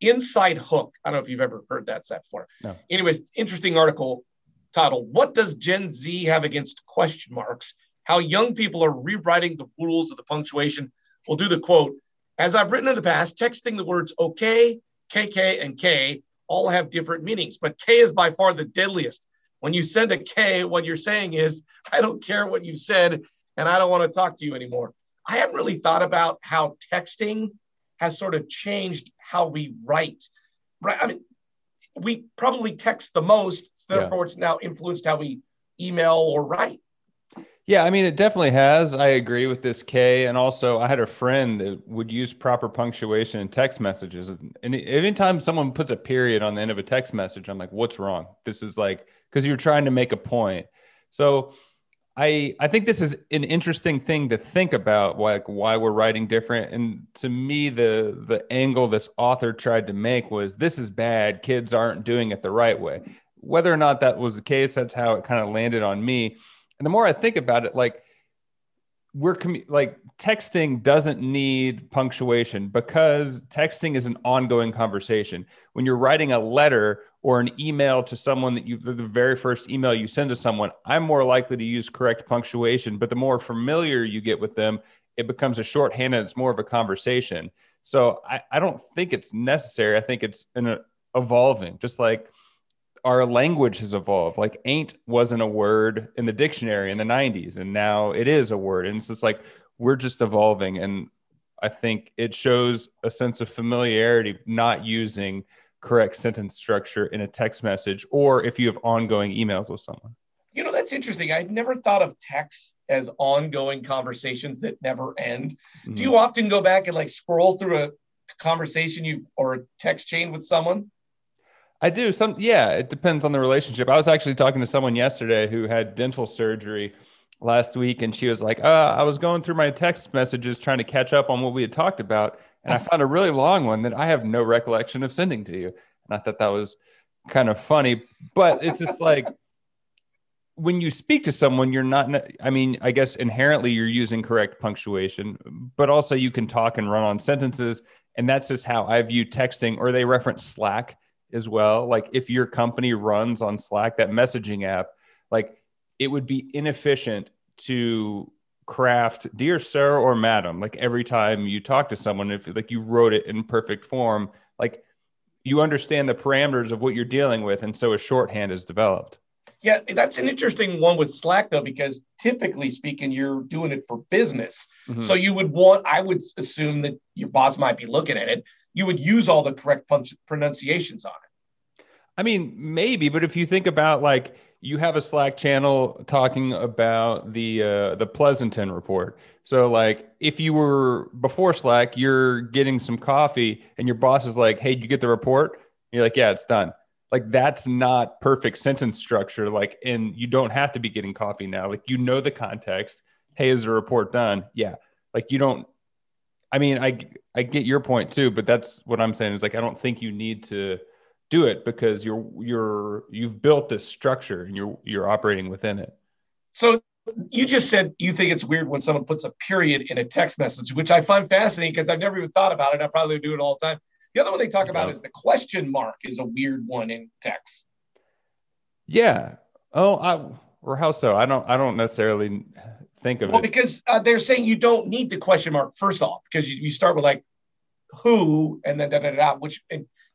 Inside Hook. I don't know if you've ever heard that set before. No. Anyways, interesting article titled, What Does Gen Z Have Against Question Marks? How Young People Are Rewriting the Rules of the Punctuation. We'll do the quote. As I've written in the past, texting the words okay, KK, and K all have different meanings, but K is by far the deadliest. When you send a K, what you're saying is, I don't care what you said, and I don't want to talk to you anymore. I haven't really thought about how texting has sort of changed how we write. Right? I mean, we probably text the most, so therefore Yeah. it's now influenced how we email or write. Yeah, I mean, it definitely has. I agree with this K. And also, I had a friend that would use proper punctuation in text messages. And anytime someone puts a period on the end of a text message, I'm like, what's wrong? This is like, because you're trying to make a point. So I I think this is an interesting thing to think about, like why we're writing different. And to me, the the angle this author tried to make was this is bad. Kids aren't doing it the right way. Whether or not that was the case, that's how it kind of landed on me. And the more I think about it, like we're commu- like texting doesn't need punctuation because texting is an ongoing conversation. When you're writing a letter or an email to someone that you the very first email you send to someone, I'm more likely to use correct punctuation. But the more familiar you get with them, it becomes a shorthand and it's more of a conversation. So I, I don't think it's necessary. I think it's an uh, evolving, just like our language has evolved. Like ain't wasn't a word in the dictionary in the 90s, and now it is a word. And it's just like we're just evolving. And I think it shows a sense of familiarity not using correct sentence structure in a text message or if you have ongoing emails with someone. You know, that's interesting. I've never thought of texts as ongoing conversations that never end. Do mm-hmm. you often go back and like scroll through a conversation you or a text chain with someone? I do some yeah, it depends on the relationship. I was actually talking to someone yesterday who had dental surgery last week and she was like, uh, I was going through my text messages trying to catch up on what we had talked about and I found a really long one that I have no recollection of sending to you. And I thought that was kind of funny, but it's just like when you speak to someone, you're not, I mean, I guess inherently you're using correct punctuation, but also you can talk and run on sentences. And that's just how I view texting, or they reference Slack as well. Like if your company runs on Slack, that messaging app, like it would be inefficient to craft dear sir or madam like every time you talk to someone if like you wrote it in perfect form like you understand the parameters of what you're dealing with and so a shorthand is developed Yeah, that's an interesting one with Slack though, because typically speaking, you're doing it for business. Mhm. So you would want, I would assume that your boss might be looking at it. You would use all the correct pronunciations on it. I mean, maybe, but if you think about like you have a Slack channel talking about the uh, the Pleasanton report. So like if you were before Slack, you're getting some coffee and your boss is like, "Hey, you get the report?" You're like, "Yeah, it's done." Like that's not perfect sentence structure. Like, and you don't have to be getting coffee now. Like you know the context. Hey, is the report done? Yeah. Like you don't. I mean, I I get your point too, but that's what I'm saying is like I don't think you need to do it because you're you're you've built this structure and you're you're operating within it. So you just said you think it's weird when someone puts a period in a text message, which I find fascinating because I've never even thought about it. I probably do it all the time. The other one they talk about is the question mark is a weird one in text. Yeah. Oh, I or how so? I don't I don't necessarily think of Well, it. because uh, they're saying you don't need the question mark first off, because you, you start with like who and then da da da, which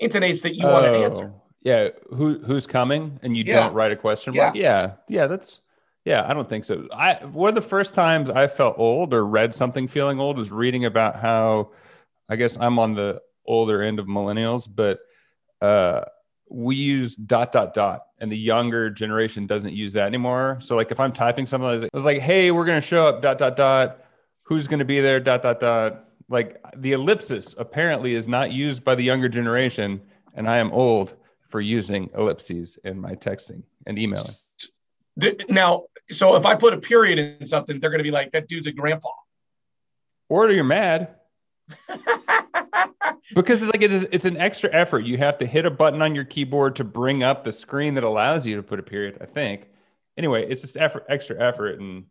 intonates that you want an answer. Oh, Yeah, who who's coming and you Yeah. don't write a question mark? Yeah. Yeah, that's yeah, I don't think so. I one of the first times I felt old or read something feeling old was reading about how I guess I'm on the older end of millennials, but uh we use dot dot dot and the younger generation doesn't use that anymore. So like if I'm typing something, I was like, I was like hey, we're gonna show up dot dot dot. Who's gonna be there? Dot dot dot. Like the ellipsis apparently is not used by the younger generation, and I am old for using ellipses in my texting and emailing. Now, so if I put a period in something, they're going to be like, "That dude's a grandpa." Or you're mad because it's like it is, it's an extra effort. You have to hit a button on your keyboard to bring up the screen that allows you to put a period. I think. Anyway, it's just effort, extra effort, and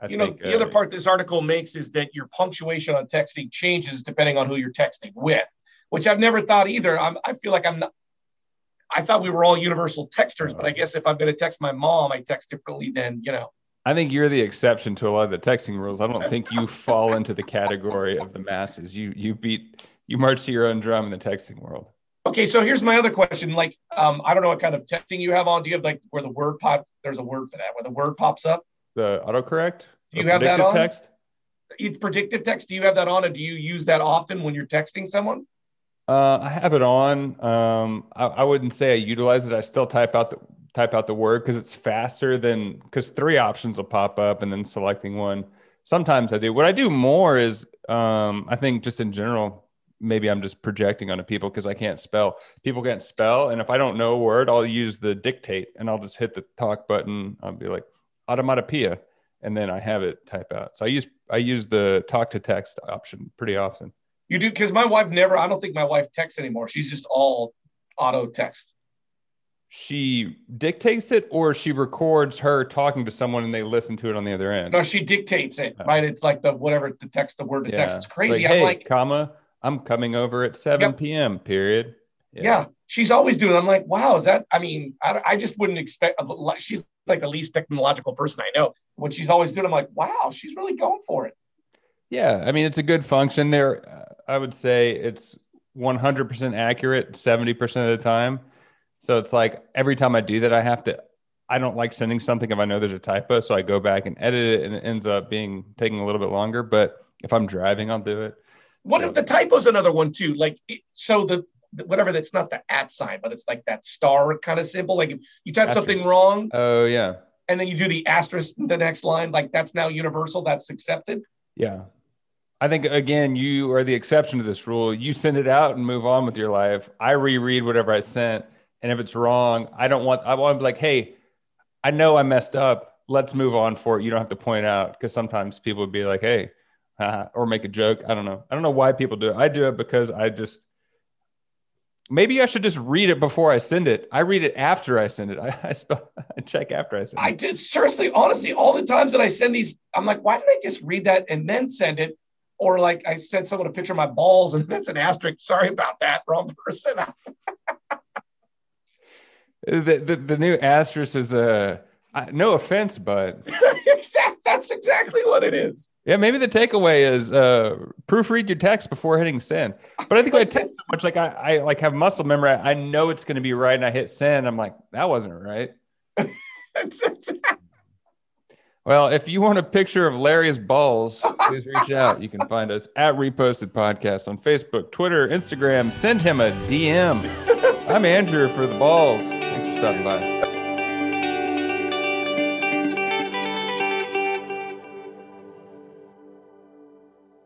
I think you think, know, the uh, other part this article makes is that your punctuation on texting changes depending on who you're texting with, which I've never thought either. I'm, I feel like I'm not. I thought we were all universal texters, but I guess if I'm going to text my mom, I text differently than you know. I think you're the exception to a lot of the texting rules. I don't think you fall into the category of the masses. You you beat you march to your own drum in the texting world. Okay, so here's my other question. Like, um, I don't know what kind of texting you have on. Do you have like where the word pop? There's a word for that, where the word pops up. The autocorrect. Do you have that on? Text. Predictive text. Do you have that on, and do you use that often when you're texting someone? Uh, I have it on. Um, I, I wouldn't say I utilize it. I still type out the type out the word because it's faster than because three options will pop up and then selecting one. Sometimes I do. What I do more is um, I think just in general, maybe I'm just projecting onto people because I can't spell. People can't spell, and if I don't know a word, I'll use the dictate and I'll just hit the talk button. I'll be like automatopoeia, and then I have it type out. So I use I use the talk to text option pretty often. You do because my wife never. I don't think my wife texts anymore. She's just all auto text. she dictates it or she records her talking to someone and they listen to it on the other end. No, she dictates it. Oh. Right? It's like the whatever the text, the word to text. It's crazy. Like, I'm hey, like, comma, I'm coming over at 7 Yep. p.m. Period. yeah. she's always doing. it. I'm like, wow, is that? I mean, I, I just wouldn't expect. She's like the least technological person I know. What she's always doing, I'm like, wow, she's really going for it. Yeah, I mean it's a good function there. I would say it's 100% accurate 70% of the time. So it's like every time I do that, I have to. I don't like sending something if I know there's a typo, so I go back and edit it, and it ends up being taking a little bit longer. But if I'm driving, I'll do it. What So- if the typo's another one too? Like, it, so the, whatever that's not the at sign, but it's like that star kind of symbol. Like if you type something wrong Oh yeah, and then you do the asterisk in the next line, like that's now universal. That's accepted. Yeah. I think again, you are the exception to this rule. You send it out and move on with your life. I reread whatever I sent. And if it's wrong, I don't want, I want to be like, hey, I know I messed up. Let's move on for it. You don't have to point out because sometimes people would be like, hey, or make a joke. I don't know. I don't know why people do it. I do it because I just, maybe I should just read it before I send it. I read it after I send it. I, I, spell, I check after I send it. I did seriously, honestly, all the times that I send these, I'm like, why did I just read that and then send it? Or like I sent someone a picture of my balls and that's an asterisk. Sorry about that, wrong person. the, the, the new asterisk is a, uh, no offense, but exact, that's exactly what it is. Yeah, maybe the takeaway is uh, proofread your text before hitting send. But I think I text so much, like I, I like have muscle memory. I know it's going to be right, and I hit send. I'm like, that wasn't right. Well, if you want a picture of Larry's balls, please reach out. You can find us at Reposted Podcast on Facebook, Twitter, Instagram. Send him a DM. I'm Andrew for the balls. Thanks for stopping by.